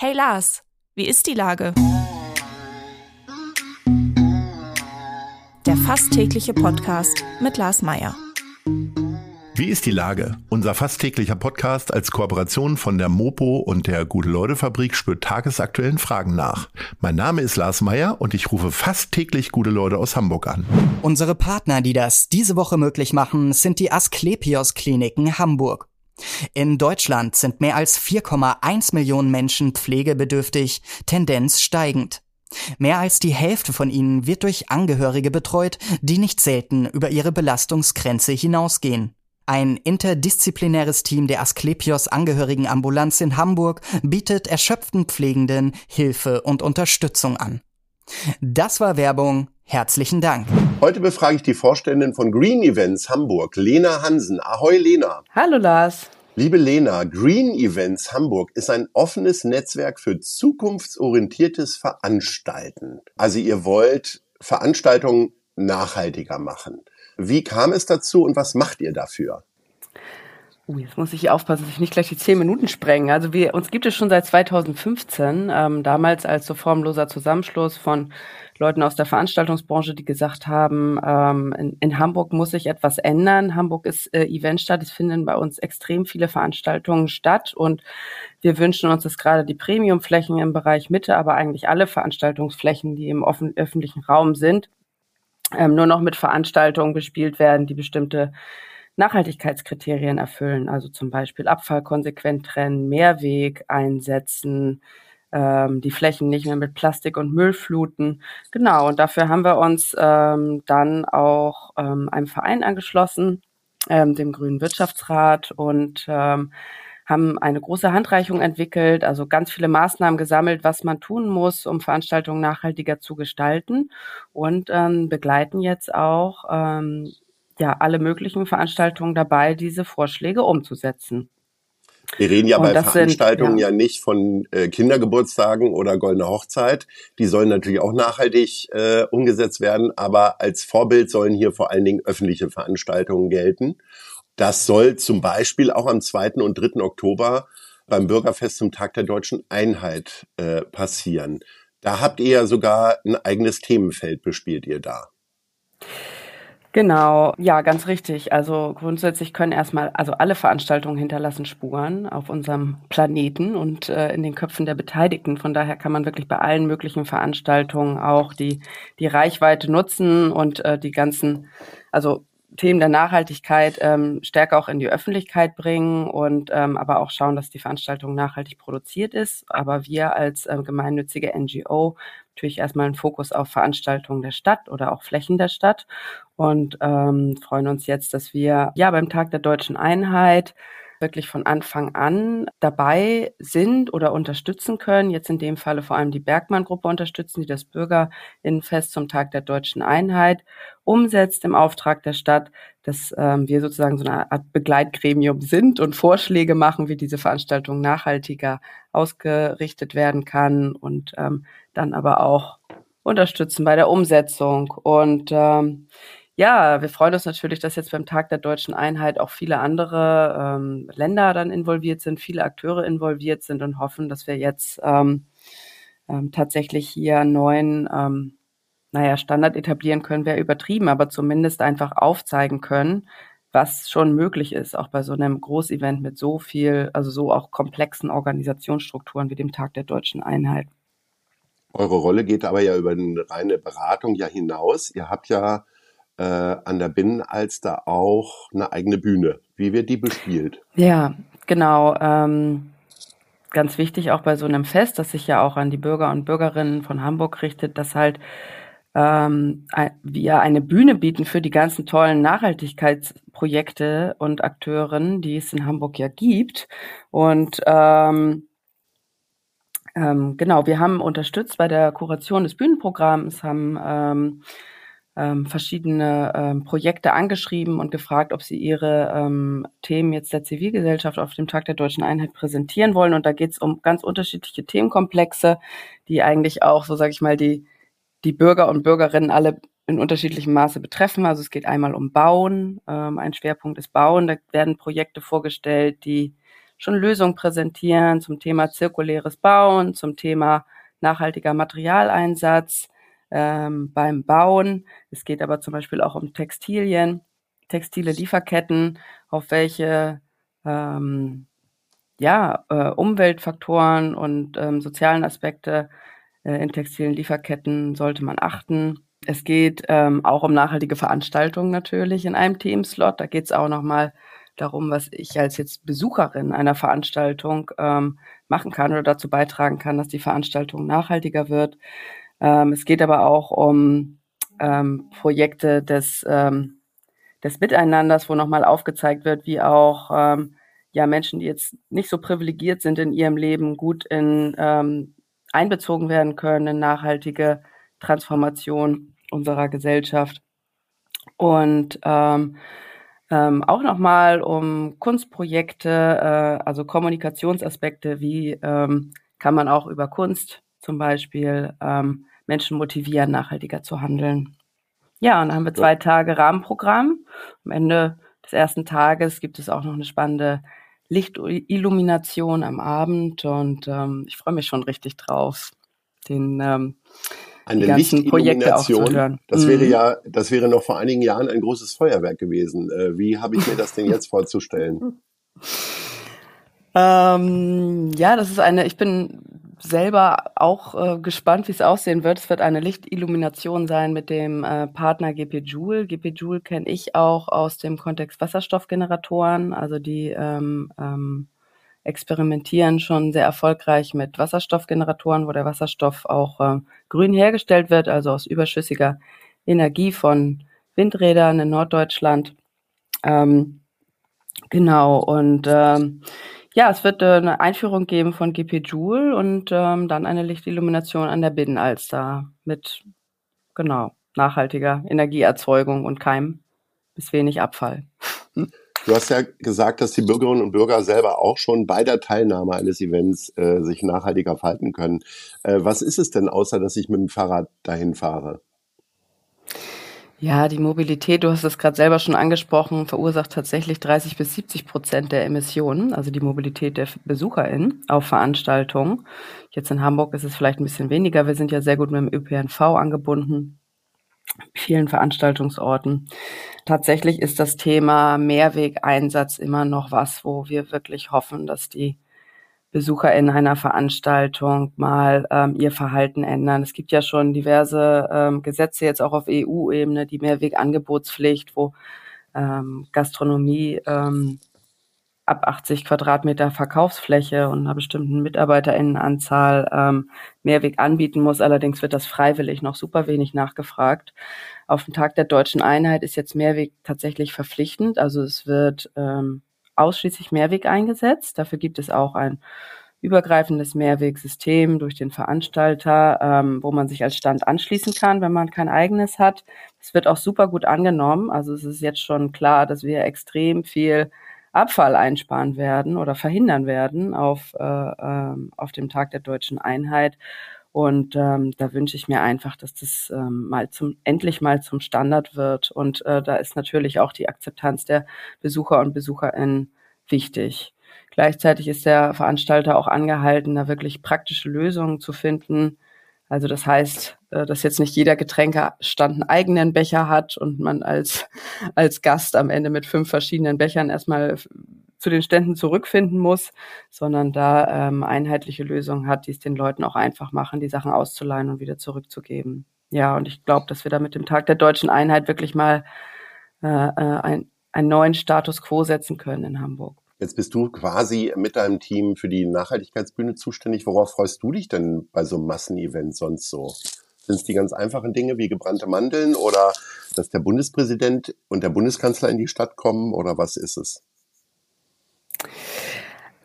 Hey Lars, wie ist die Lage? Der fast tägliche Podcast mit Lars Meier. Wie ist die Lage? Unser fast täglicher Podcast als Kooperation von der Mopo und der Gute-Leute-Fabrik spürt tagesaktuellen Fragen nach. Mein Name ist Lars Meier und ich rufe fast täglich gute Leute aus Hamburg an. Unsere Partner, die das diese Woche möglich machen, sind die Asklepios Kliniken Hamburg. In Deutschland sind mehr als 4,1 Millionen Menschen pflegebedürftig, Tendenz steigend. Mehr als die Hälfte von ihnen wird durch Angehörige betreut, die nicht selten über ihre Belastungsgrenze hinausgehen. Ein interdisziplinäres Team der Asklepios Angehörigenambulanz in Hamburg bietet erschöpften Pflegenden Hilfe und Unterstützung an. Das war Werbung. Herzlichen Dank. Heute befrage ich die Vorständin von Green Events Hamburg, Lena Hansen. Ahoi, Lena. Hallo, Lars. Liebe Lena, Green Events Hamburg ist ein offenes Netzwerk für zukunftsorientiertes Veranstalten. Also ihr wollt Veranstaltungen nachhaltiger machen. Wie kam es dazu und was macht ihr dafür? Uh, jetzt muss ich aufpassen, dass ich nicht gleich die zehn Minuten sprenge. Also wir, uns gibt es schon seit 2015, ähm, damals als so formloser Zusammenschluss von Leuten aus der Veranstaltungsbranche, die gesagt haben, ähm, in, in, Hamburg muss sich etwas ändern. Hamburg ist äh, Eventstadt, es finden bei uns extrem viele Veranstaltungen statt und wir wünschen uns, dass gerade die Premiumflächen im Bereich Mitte, aber eigentlich alle Veranstaltungsflächen, die im offen, öffentlichen Raum sind, ähm, nur noch mit Veranstaltungen bespielt werden, die bestimmte Nachhaltigkeitskriterien erfüllen, also zum Beispiel Abfall konsequent trennen, Mehrweg einsetzen, ähm, die Flächen nicht mehr mit Plastik und Müll fluten. Genau, und dafür haben wir uns ähm, dann auch ähm, einem Verein angeschlossen, ähm, dem Grünen Wirtschaftsrat und ähm, haben eine große Handreichung entwickelt, also ganz viele Maßnahmen gesammelt, was man tun muss, um Veranstaltungen nachhaltiger zu gestalten und ähm, begleiten jetzt auch ähm, ja, alle möglichen Veranstaltungen dabei, diese Vorschläge umzusetzen. Wir reden ja Und bei Veranstaltungen sind, ja. ja. nicht von äh, Kindergeburtstagen oder Goldene Hochzeit. Die sollen natürlich auch nachhaltig äh, umgesetzt werden, aber als Vorbild sollen hier vor allen Dingen öffentliche Veranstaltungen gelten. Das soll zum Beispiel auch am 2. und 3. Oktober beim Bürgerfest zum Tag der deutschen Einheit äh, passieren. Da habt ihr ja sogar ein eigenes Themenfeld bespielt ihr da. Genau, ja, ganz richtig. Also grundsätzlich können erstmal, also alle Veranstaltungen hinterlassen Spuren auf unserem Planeten und äh, in den Köpfen der Beteiligten. Von daher kann man wirklich bei allen möglichen Veranstaltungen auch die, die Reichweite nutzen und äh, die ganzen, also Themen der Nachhaltigkeit ähm, stärker auch in die Öffentlichkeit bringen und ähm, aber auch schauen, dass die Veranstaltung nachhaltig produziert ist. Aber wir als ähm, gemeinnützige NGO natürlich erstmal einen Fokus auf Veranstaltungen der Stadt oder auch Flächen der Stadt und ähm, freuen uns jetzt, dass wir ja beim Tag der deutschen Einheit wirklich von Anfang an dabei sind oder unterstützen können. Jetzt in dem Falle vor allem die Bergmann-Gruppe unterstützen, die das Bürgerinnenfest zum Tag der deutschen Einheit umsetzt im Auftrag der Stadt, dass ähm, wir sozusagen so eine Art Begleitgremium sind und Vorschläge machen, wie diese Veranstaltung nachhaltiger ausgerichtet werden kann und ähm, dann aber auch unterstützen bei der Umsetzung. Und ähm, ja, wir freuen uns natürlich, dass jetzt beim Tag der deutschen Einheit auch viele andere ähm, Länder dann involviert sind, viele Akteure involviert sind und hoffen, dass wir jetzt ähm, ähm, tatsächlich hier einen neuen, ähm, naja, Standard etablieren können, wäre übertrieben, aber zumindest einfach aufzeigen können, was schon möglich ist, auch bei so einem Großevent mit so viel, also so auch komplexen Organisationsstrukturen wie dem Tag der deutschen Einheit. Eure Rolle geht aber ja über eine reine Beratung ja hinaus. Ihr habt ja äh, an der Binnenalster auch eine eigene Bühne. Wie wird die bespielt? Ja, genau. Ähm, ganz wichtig auch bei so einem Fest, das sich ja auch an die Bürger und Bürgerinnen von Hamburg richtet, dass halt ähm, wir eine Bühne bieten für die ganzen tollen Nachhaltigkeitsprojekte und Akteuren, die es in Hamburg ja gibt. Und ähm, ähm, genau, wir haben unterstützt bei der Kuration des Bühnenprogramms, haben ähm, ähm, verschiedene ähm, Projekte angeschrieben und gefragt, ob sie ihre ähm, Themen jetzt der Zivilgesellschaft auf dem Tag der deutschen Einheit präsentieren wollen. Und da geht es um ganz unterschiedliche Themenkomplexe, die eigentlich auch, so sage ich mal, die, die Bürger und Bürgerinnen alle in unterschiedlichem Maße betreffen. Also es geht einmal um Bauen. Ähm, ein Schwerpunkt ist Bauen. Da werden Projekte vorgestellt, die schon Lösungen präsentieren zum Thema zirkuläres Bauen, zum Thema nachhaltiger Materialeinsatz ähm, beim Bauen. Es geht aber zum Beispiel auch um Textilien, textile Lieferketten, auf welche ähm, ja, äh, Umweltfaktoren und ähm, sozialen Aspekte in textilen Lieferketten sollte man achten. Es geht ähm, auch um nachhaltige Veranstaltungen natürlich in einem Themenslot. Da geht es auch nochmal darum, was ich als jetzt Besucherin einer Veranstaltung ähm, machen kann oder dazu beitragen kann, dass die Veranstaltung nachhaltiger wird. Ähm, es geht aber auch um ähm, Projekte des, ähm, des Miteinanders, wo nochmal aufgezeigt wird, wie auch ähm, ja Menschen, die jetzt nicht so privilegiert sind in ihrem Leben, gut in einbezogen werden können in nachhaltige Transformation unserer Gesellschaft. Und ähm, ähm, auch nochmal um Kunstprojekte, äh, also Kommunikationsaspekte, wie ähm, kann man auch über Kunst zum Beispiel ähm, Menschen motivieren, nachhaltiger zu handeln. Ja, und dann haben wir zwei Tage Rahmenprogramm. Am Ende des ersten Tages gibt es auch noch eine spannende Lichtillumination am Abend und ähm, ich freue mich schon richtig drauf, den ähm, eine Lichtillumination. Das mhm. wäre ja, das wäre noch vor einigen Jahren ein großes Feuerwerk gewesen. Äh, wie habe ich mir das denn jetzt vorzustellen? Ähm, ja, das ist eine, ich bin selber auch äh, gespannt, wie es aussehen wird. Es wird eine Lichtillumination sein mit dem äh, Partner GP Joule. GP Joule kenne ich auch aus dem Kontext Wasserstoffgeneratoren. Also die ähm, ähm, experimentieren schon sehr erfolgreich mit Wasserstoffgeneratoren, wo der Wasserstoff auch äh, grün hergestellt wird, also aus überschüssiger Energie von Windrädern in Norddeutschland. Ähm, genau, und ähm, ja, es wird äh, eine Einführung geben von GP Joule und ähm, dann eine Lichtillumination an der Binnenalster mit genau nachhaltiger Energieerzeugung und kein bis wenig Abfall. Du hast ja gesagt, dass die Bürgerinnen und Bürger selber auch schon bei der Teilnahme eines Events äh, sich nachhaltiger verhalten können. Äh, was ist es denn, außer dass ich mit dem Fahrrad dahin fahre? Ja, die Mobilität, du hast es gerade selber schon angesprochen, verursacht tatsächlich 30 bis 70 Prozent der Emissionen, also die Mobilität der BesucherInnen auf Veranstaltungen. Jetzt in Hamburg ist es vielleicht ein bisschen weniger. Wir sind ja sehr gut mit dem ÖPNV angebunden, vielen Veranstaltungsorten. Tatsächlich ist das Thema Mehrwegeinsatz immer noch was, wo wir wirklich hoffen, dass die Besucher in einer Veranstaltung mal ähm, ihr Verhalten ändern. Es gibt ja schon diverse ähm, Gesetze jetzt auch auf EU-Ebene, die Mehrwegangebotspflicht, wo ähm, Gastronomie ähm, ab 80 Quadratmeter Verkaufsfläche und einer bestimmten Mitarbeiterinnenanzahl ähm, Mehrweg anbieten muss. Allerdings wird das freiwillig noch super wenig nachgefragt. Auf dem Tag der deutschen Einheit ist jetzt Mehrweg tatsächlich verpflichtend. Also es wird ähm, ausschließlich Mehrweg eingesetzt. Dafür gibt es auch ein übergreifendes Mehrwegsystem durch den Veranstalter, ähm, wo man sich als Stand anschließen kann, wenn man kein eigenes hat. Es wird auch super gut angenommen. Also es ist jetzt schon klar, dass wir extrem viel Abfall einsparen werden oder verhindern werden auf, äh, äh, auf dem Tag der deutschen Einheit. Und ähm, da wünsche ich mir einfach, dass das ähm, mal zum endlich mal zum Standard wird. Und äh, da ist natürlich auch die Akzeptanz der Besucher und Besucherinnen wichtig. Gleichzeitig ist der Veranstalter auch angehalten, da wirklich praktische Lösungen zu finden. Also das heißt, äh, dass jetzt nicht jeder Getränkestand einen eigenen Becher hat und man als, als Gast am Ende mit fünf verschiedenen Bechern erstmal zu den Ständen zurückfinden muss, sondern da ähm, einheitliche Lösungen hat, die es den Leuten auch einfach machen, die Sachen auszuleihen und wieder zurückzugeben. Ja, und ich glaube, dass wir da mit dem Tag der deutschen Einheit wirklich mal äh, äh, ein, einen neuen Status quo setzen können in Hamburg. Jetzt bist du quasi mit deinem Team für die Nachhaltigkeitsbühne zuständig. Worauf freust du dich denn bei so einem Massenevent sonst so? Sind es die ganz einfachen Dinge wie gebrannte Mandeln oder dass der Bundespräsident und der Bundeskanzler in die Stadt kommen oder was ist es?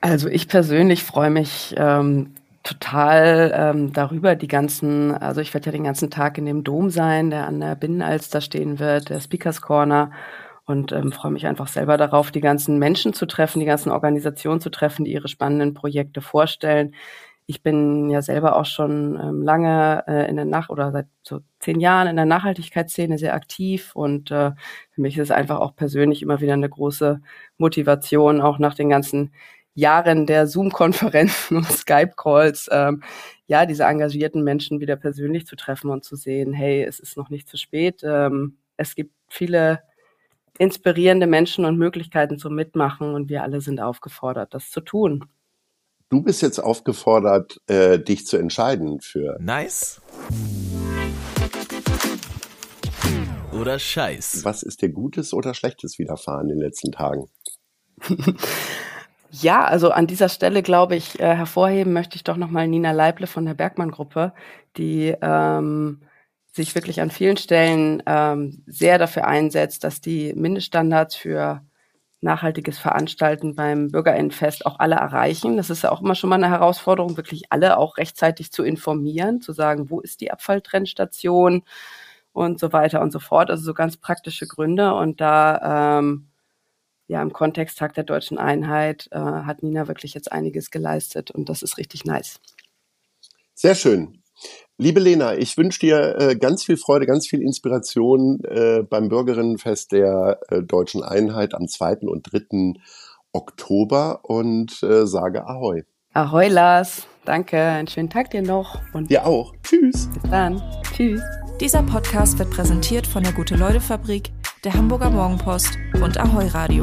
Also ich persönlich freue mich ähm, total ähm, darüber, die ganzen, also ich werde ja den ganzen Tag in dem Dom sein, der an der Binnenalster stehen wird, der Speakers Corner und ähm, freue mich einfach selber darauf, die ganzen Menschen zu treffen, die ganzen Organisationen zu treffen, die ihre spannenden Projekte vorstellen. Ich bin ja selber auch schon ähm, lange äh, in der Nach- oder seit so zehn Jahren in der Nachhaltigkeitsszene sehr aktiv und äh, für mich ist es einfach auch persönlich immer wieder eine große Motivation, auch nach den ganzen Jahren der Zoom-Konferenzen und Skype-Calls, ähm, ja, diese engagierten Menschen wieder persönlich zu treffen und zu sehen, hey, es ist noch nicht zu spät. Ähm, es gibt viele inspirierende Menschen und Möglichkeiten zum Mitmachen und wir alle sind aufgefordert, das zu tun. Du bist jetzt aufgefordert, äh, dich zu entscheiden für. Nice. Oder Scheiß. Was ist dir Gutes oder Schlechtes widerfahren in den letzten Tagen? Ja, also an dieser Stelle glaube ich, äh, hervorheben möchte ich doch nochmal Nina Leible von der Bergmann-Gruppe, die ähm, sich wirklich an vielen Stellen ähm, sehr dafür einsetzt, dass die Mindeststandards für nachhaltiges Veranstalten beim Bürgerinnenfest auch alle erreichen. Das ist ja auch immer schon mal eine Herausforderung, wirklich alle auch rechtzeitig zu informieren, zu sagen, wo ist die Abfalltrennstation und so weiter und so fort. Also so ganz praktische Gründe. Und da ähm, ja, im Kontext Tag der deutschen Einheit äh, hat Nina wirklich jetzt einiges geleistet und das ist richtig nice. Sehr schön. Liebe Lena, ich wünsche dir äh, ganz viel Freude, ganz viel Inspiration äh, beim Bürgerinnenfest der äh, deutschen Einheit am 2. und 3. Oktober und äh, sage Ahoi. Ahoi, Lars. Danke. Einen schönen Tag dir noch. Und dir auch. Tschüss. Bis dann. Tschüss. Dieser Podcast wird präsentiert von der Gute-Leute-Fabrik der Hamburger Morgenpost und Ahoi Radio.